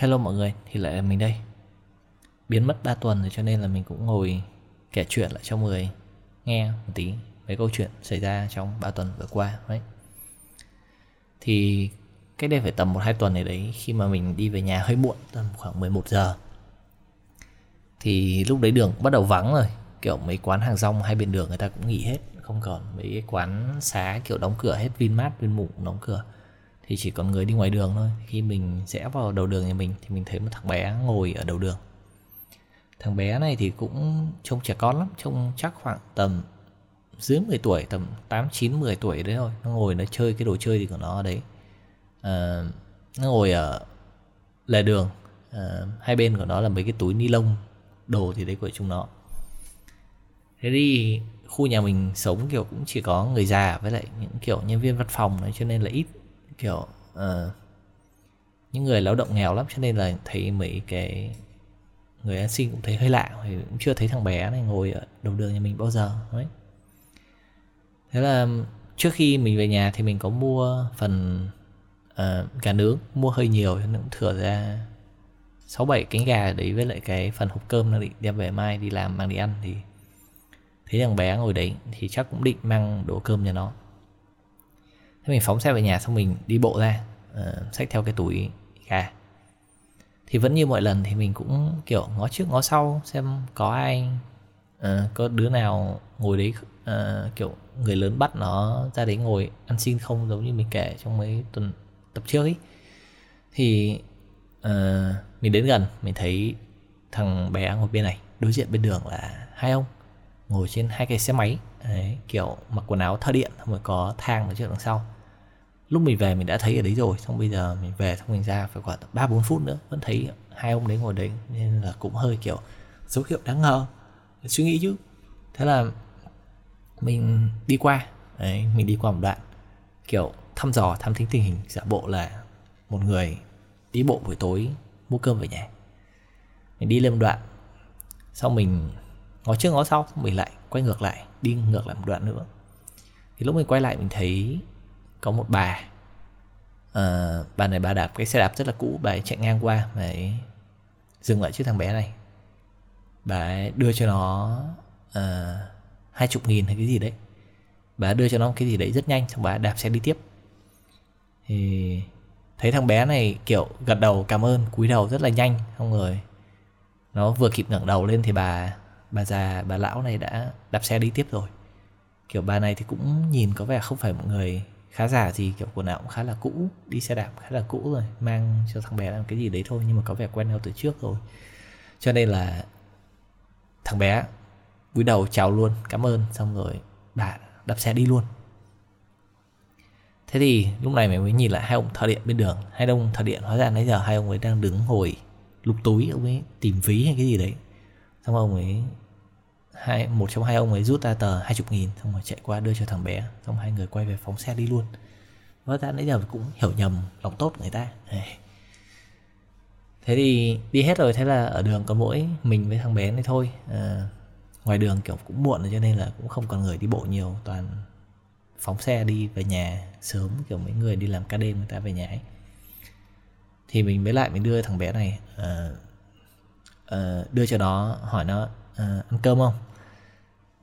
Hello mọi người, thì lại là mình đây. Biến mất 3 tuần rồi cho nên là mình cũng ngồi kể chuyện lại cho mọi người nghe một tí Mấy câu chuyện xảy ra trong 3 tuần vừa qua đấy Thì cái đây phải tầm 1-2 tuần này đấy Khi mà mình đi về nhà hơi muộn tầm khoảng 11 giờ. Thì lúc đấy đường cũng bắt đầu vắng rồi Kiểu mấy quán hàng rong hai bên đường người ta cũng nghỉ hết Không còn mấy cái quán xá kiểu đóng cửa hết Vinmart, Vinmụng đóng cửa thì chỉ còn người đi ngoài đường thôi. Khi mình rẽ vào đầu đường nhà mình thì mình thấy một thằng bé ngồi ở đầu đường. Thằng bé này thì cũng trông trẻ con lắm trông chắc khoảng tầm dưới 10 tuổi tầm 8 9 10 tuổi đấy thôi. Nó ngồi nó chơi cái đồ chơi gì của nó ở đấy. À, nó ngồi ở lề đường. À, hai bên của nó là mấy cái túi ni lông đồ thì đấy của chúng nó. Thế đi khu nhà mình sống kiểu cũng chỉ có người già với lại những kiểu nhân viên văn phòng đấy cho nên là ít kiểu uh, những người lao động nghèo lắm cho nên là thấy mấy cái người ăn xin cũng thấy hơi lạ thì cũng chưa thấy thằng bé này ngồi ở đầu đường nhà mình bao giờ đấy. Thế là trước khi mình về nhà thì mình có mua phần uh, gà nướng mua hơi nhiều nên cũng thừa ra sáu bảy cánh gà đấy với lại cái phần hộp cơm nó định đem về mai đi làm mang đi ăn thì thấy thằng bé ngồi đấy thì chắc cũng định mang đồ cơm cho nó thế mình phóng xe về nhà xong mình đi bộ ra uh, xách theo cái túi gà thì vẫn như mọi lần thì mình cũng kiểu ngó trước ngó sau xem có ai uh, có đứa nào ngồi đấy uh, kiểu người lớn bắt nó ra đấy ngồi ăn xin không giống như mình kể trong mấy tuần tập trước ấy. Thì uh, mình đến gần mình thấy thằng bé ngồi bên này đối diện bên đường là hai ông ngồi trên hai cái xe máy đấy, kiểu mặc quần áo thợ điện xong rồi có thang ở trước đằng sau. Lúc mình về mình đã thấy ở đấy rồi xong bây giờ mình về xong mình ra phải khoảng ba bốn phút nữa vẫn thấy hai ông đấy ngồi đấy nên là cũng hơi kiểu dấu hiệu đáng ngờ suy nghĩ chứ. Thế là mình đi qua đấy mình đi qua một đoạn kiểu thăm dò thăm thính tình hình giả bộ là một người đi bộ buổi tối mua cơm về nhà. Mình đi lên một đoạn xong mình ngó trước ngó sau mình lại quay ngược lại đi ngược lại một đoạn nữa. Thì lúc mình quay lại mình thấy có một bà. Uh, bà này bà đạp cái xe đạp rất là cũ bà ấy chạy ngang qua bà ấy dừng lại trước thằng bé này. Bà ấy đưa cho nó ờ, hai uh, chục nghìn hay cái gì đấy. Bà đưa cho nó cái gì đấy rất nhanh xong bà đạp xe đi tiếp. Thì thấy thằng bé này kiểu gật đầu cảm ơn cúi đầu rất là nhanh xong rồi nó vừa kịp ngẩng đầu lên thì bà bà già, bà lão này đã đạp xe đi tiếp rồi. Kiểu bà này thì cũng nhìn có vẻ không phải một người khá giả gì, kiểu quần áo cũng khá là cũ, đi xe đạp khá là cũ rồi, mang cho thằng bé làm cái gì đấy thôi, nhưng mà có vẻ quen nhau từ trước rồi. Cho nên là thằng bé cúi đầu chào luôn, cảm ơn, xong rồi bà đạp xe đi luôn. Thế thì lúc này mình mới nhìn lại hai ông thợ điện bên đường. Hai ông thợ điện hóa ra nãy giờ hai ông ấy đang đứng hồi lục túi, ông ấy tìm ví hay cái gì đấy. Xong ông ấy hai một trong hai ông ấy rút ra tờ hai chục nghìn xong rồi chạy qua đưa cho thằng bé. Xong hai người quay về phóng xe đi luôn. Và ta nãy giờ cũng hiểu nhầm lòng tốt người ta. Thế thì đi hết rồi thế là ở đường có mỗi mình với thằng bé này thôi. À, ngoài đường kiểu cũng muộn rồi cho nên là cũng không còn người đi bộ nhiều. Toàn phóng xe đi về nhà sớm kiểu mấy người đi làm ca đêm người ta về nhà ấy. Thì mình mới lại mình đưa thằng bé này uh, uh, đưa cho nó hỏi nó uh, ăn cơm không?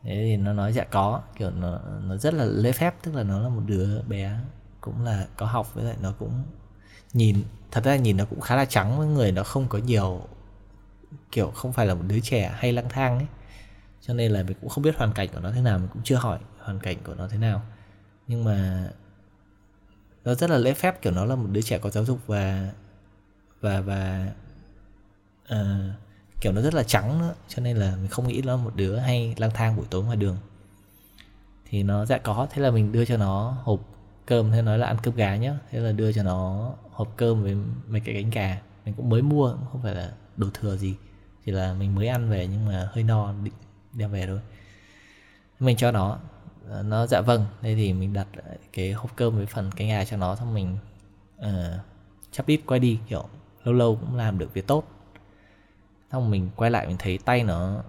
Thế thì nó nói dạ có kiểu nó nó rất là lễ phép tức là nó là một đứa bé cũng là có học với lại nó cũng nhìn thật ra nhìn nó cũng khá là trắng với người nó không có nhiều kiểu không phải là một đứa trẻ hay lang thang ấy. Cho nên là mình cũng không biết hoàn cảnh của nó thế nào mình cũng chưa hỏi hoàn cảnh của nó thế nào. Nhưng mà nó rất là lễ phép kiểu nó là một đứa trẻ có giáo dục và và và uh, kiểu nó rất là trắng nữa cho nên là mình không nghĩ nó một đứa hay lang thang buổi tối ngoài đường. Thì nó dạ có thế là mình đưa cho nó hộp cơm thế nói là ăn cơm gà nhá. Thế là đưa cho nó hộp cơm với mấy cái cánh gà. Mình cũng mới mua cũng không phải là đồ thừa gì chỉ là mình mới ăn về nhưng mà hơi no định đem về thôi. Mình cho nó nó dạ vâng đây thì mình đặt cái hộp cơm với phần cánh gà cho nó xong mình uh, chắp đít quay đi kiểu lâu lâu cũng làm được việc tốt xong mình quay lại mình thấy tay nó,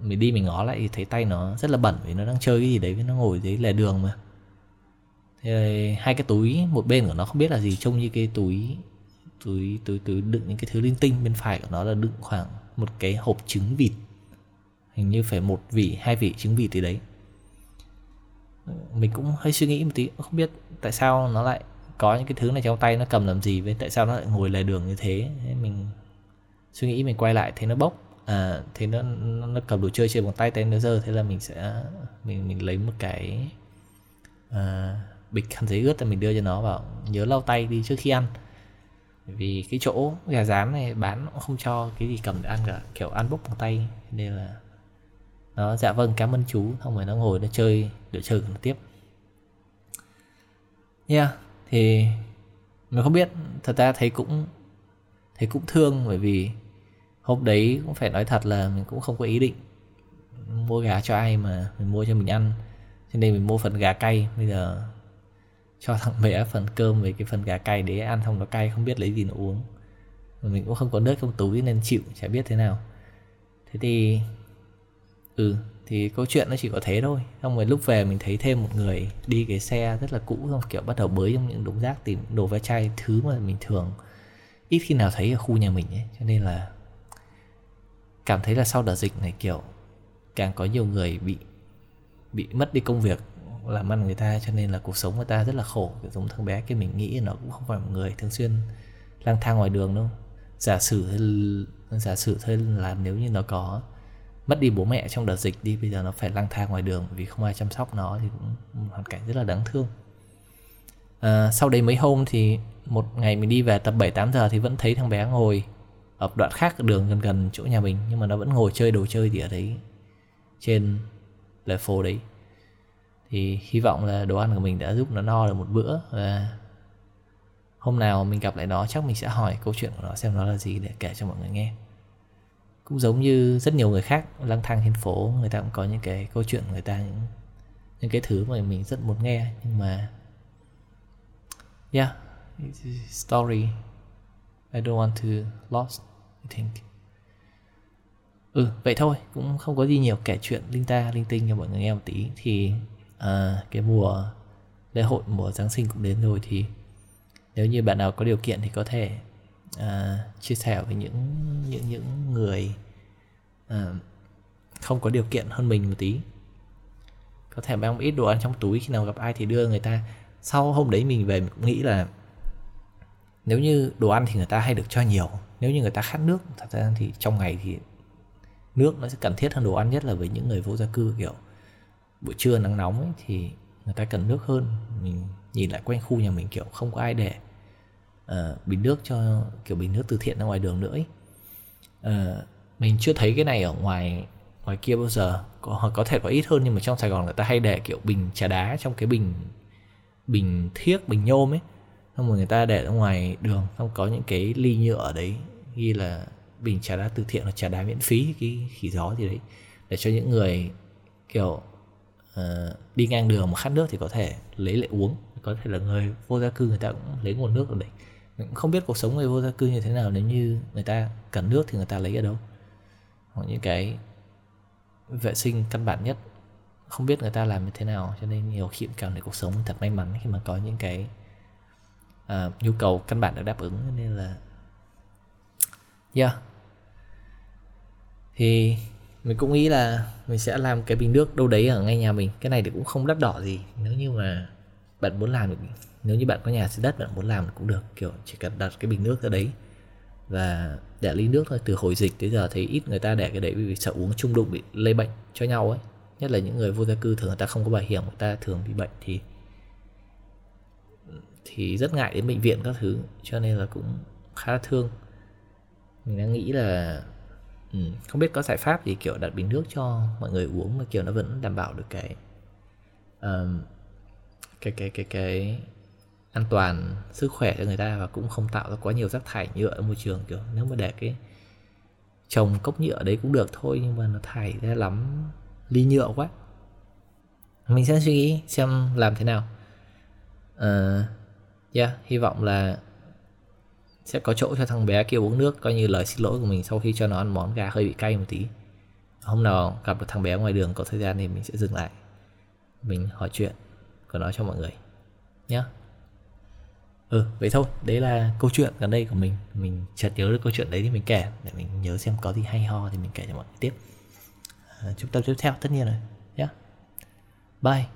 mình đi mình ngó lại thì thấy tay nó rất là bẩn, vì nó đang chơi cái gì đấy với nó ngồi dưới lề đường mà. Thế hai cái túi, một bên của nó không biết là gì, trông như cái túi túi túi túi đựng những cái thứ linh tinh, bên phải của nó là đựng khoảng một cái hộp trứng vịt. Hình như phải một vị, hai vị trứng vịt thì đấy. Mình cũng hơi suy nghĩ một tí, không biết tại sao nó lại có những cái thứ này trong tay, nó cầm làm gì, với tại sao nó lại ngồi lề đường như thế mình suy nghĩ mình quay lại thấy nó bốc. À, thế nó, nó nó cầm đồ chơi trên bằng tay tay nó dơ thế là mình sẽ mình mình lấy một cái à, bịch khăn giấy ướt thì mình đưa cho nó vào nhớ lau tay đi trước khi ăn. Vì cái chỗ gà rán này bán cũng không cho cái gì cầm để ăn cả kiểu ăn bốc bằng tay. Nên là nó dạ vâng cảm ơn chú. Xong rồi nó ngồi nó chơi để chơi nó tiếp. Yeah thì mình không biết thật ra thấy cũng thấy cũng thương bởi vì hôm đấy cũng phải nói thật là mình cũng không có ý định mua gà cho ai mà mình mua cho mình ăn. Cho nên mình mua phần gà cay. Bây giờ cho thằng bé phần cơm về cái phần gà cay để ăn xong nó cay, không biết lấy gì nó uống. Mà mình cũng không có nước trong túi nên chịu, chả biết thế nào. Thế thì ừ thì câu chuyện nó chỉ có thế thôi. Xong rồi lúc về mình thấy thêm một người đi cái xe rất là cũ, xong kiểu bắt đầu bới trong những đống rác tìm đồ ve chai, thứ mà mình thường ít khi nào thấy ở khu nhà mình ấy. Cho nên là cảm thấy là sau đợt dịch này kiểu càng có nhiều người bị bị mất đi công việc làm ăn người ta cho nên là cuộc sống người ta rất là khổ. Kiểu giống thằng bé kia mình nghĩ nó cũng không phải một người thường xuyên lang thang ngoài đường đâu. Giả sử giả sử thôi là nếu như nó có mất đi bố mẹ trong đợt dịch đi bây giờ nó phải lang thang ngoài đường vì không ai chăm sóc nó thì cũng hoàn cảnh rất là đáng thương. À, sau đấy mấy hôm thì một ngày mình đi về tập 7 8 giờ thì vẫn thấy thằng bé ngồi ở đoạn khác đường gần gần chỗ nhà mình, nhưng mà nó vẫn ngồi chơi đồ chơi thì ở đấy, trên lề phố đấy. Thì hy vọng là đồ ăn của mình đã giúp nó no được một bữa và hôm nào mình gặp lại nó, chắc mình sẽ hỏi câu chuyện của nó xem nó là gì để kể cho mọi người nghe. Cũng giống như rất nhiều người khác, lang thang trên phố, người ta cũng có những cái câu chuyện, người ta những những cái thứ mà mình rất muốn nghe. Nhưng mà, yeah, story. I don't want to lost I think. Ừ vậy thôi cũng không có gì nhiều kể chuyện linh ta linh tinh cho mọi người nghe một tí. Thì à, cái mùa lễ hội mùa giáng sinh cũng đến rồi thì nếu như bạn nào có điều kiện thì có thể à, chia sẻ với những những những người à, không có điều kiện hơn mình một tí. Có thể mang một ít đồ ăn trong túi khi nào gặp ai thì đưa người ta. Sau hôm đấy mình về mình cũng nghĩ là nếu như đồ ăn thì người ta hay được cho nhiều. Nếu như người ta khát nước thật ra thì trong ngày thì nước nó sẽ cần thiết hơn đồ ăn nhất là với những người vô gia cư kiểu buổi trưa nắng nóng ấy, thì người ta cần nước hơn. Mình nhìn lại quanh khu nhà mình kiểu không có ai để uh, bình nước cho kiểu bình nước từ thiện ra ngoài đường nữa ấy. Uh, mình chưa thấy cái này ở ngoài ngoài kia bao giờ. Có có thể có ít hơn nhưng mà trong Sài Gòn người ta hay để kiểu bình trà đá trong cái bình bình thiếc bình nhôm ấy xong rồi người ta để ra ngoài đường xong có những cái ly nhựa ở đấy ghi là bình trà đá từ thiện hoặc trà đá miễn phí cái khỉ gió gì đấy để cho những người kiểu uh, đi ngang đường mà khát nước thì có thể lấy lại uống. Có thể là người vô gia cư người ta cũng lấy nguồn nước ở đấy. Mình cũng không biết cuộc sống người vô gia cư như thế nào nếu như người ta cần nước thì người ta lấy ở đâu. Hoặc những cái vệ sinh căn bản nhất. Không biết người ta làm như thế nào cho nên nhiều khi cảm thấy cuộc sống thật may mắn khi mà có những cái uh, nhu cầu căn bản được đáp ứng nên là yeah. Thì mình cũng nghĩ là mình sẽ làm cái bình nước đâu đấy ở ngay nhà mình. Cái này thì cũng không đắt đỏ gì. Nếu như mà bạn muốn làm được nếu như bạn có nhà xây đất bạn muốn làm cũng được. Kiểu chỉ cần đặt cái bình nước ra đấy và để ly nước thôi. Từ hồi dịch tới giờ thấy ít người ta để cái đấy vì sợ uống chung đụng bị lây bệnh cho nhau ấy. Nhất là những người vô gia cư thường người ta không có bảo hiểm người ta thường bị bệnh thì thì rất ngại đến bệnh viện các thứ cho nên là cũng khá là thương. Mình đang nghĩ là ừ, không biết có giải pháp gì kiểu đặt bình nước cho mọi người uống mà kiểu nó vẫn đảm bảo được cái um, cái cái cái cái an toàn sức khỏe cho người ta và cũng không tạo ra quá nhiều rác thải nhựa ở môi trường kiểu nếu mà để cái trồng cốc nhựa đấy cũng được thôi nhưng mà nó thải ra lắm ly nhựa quá. Mình sẽ suy nghĩ xem làm thế nào. Uh, yeah hy vọng là sẽ có chỗ cho thằng bé kia uống nước coi như lời xin lỗi của mình sau khi cho nó ăn món gà hơi bị cay một tí. Hôm nào gặp được thằng bé ngoài đường có thời gian thì mình sẽ dừng lại. Mình hỏi chuyện của nó cho mọi người. Nhé ừ vậy thôi đấy là câu chuyện gần đây của mình. Mình chợt nhớ được câu chuyện đấy thì mình kể để mình nhớ xem có gì hay ho thì mình kể cho mọi người tiếp. À, chúng ta tiếp theo tất nhiên rồi. Nhé bye.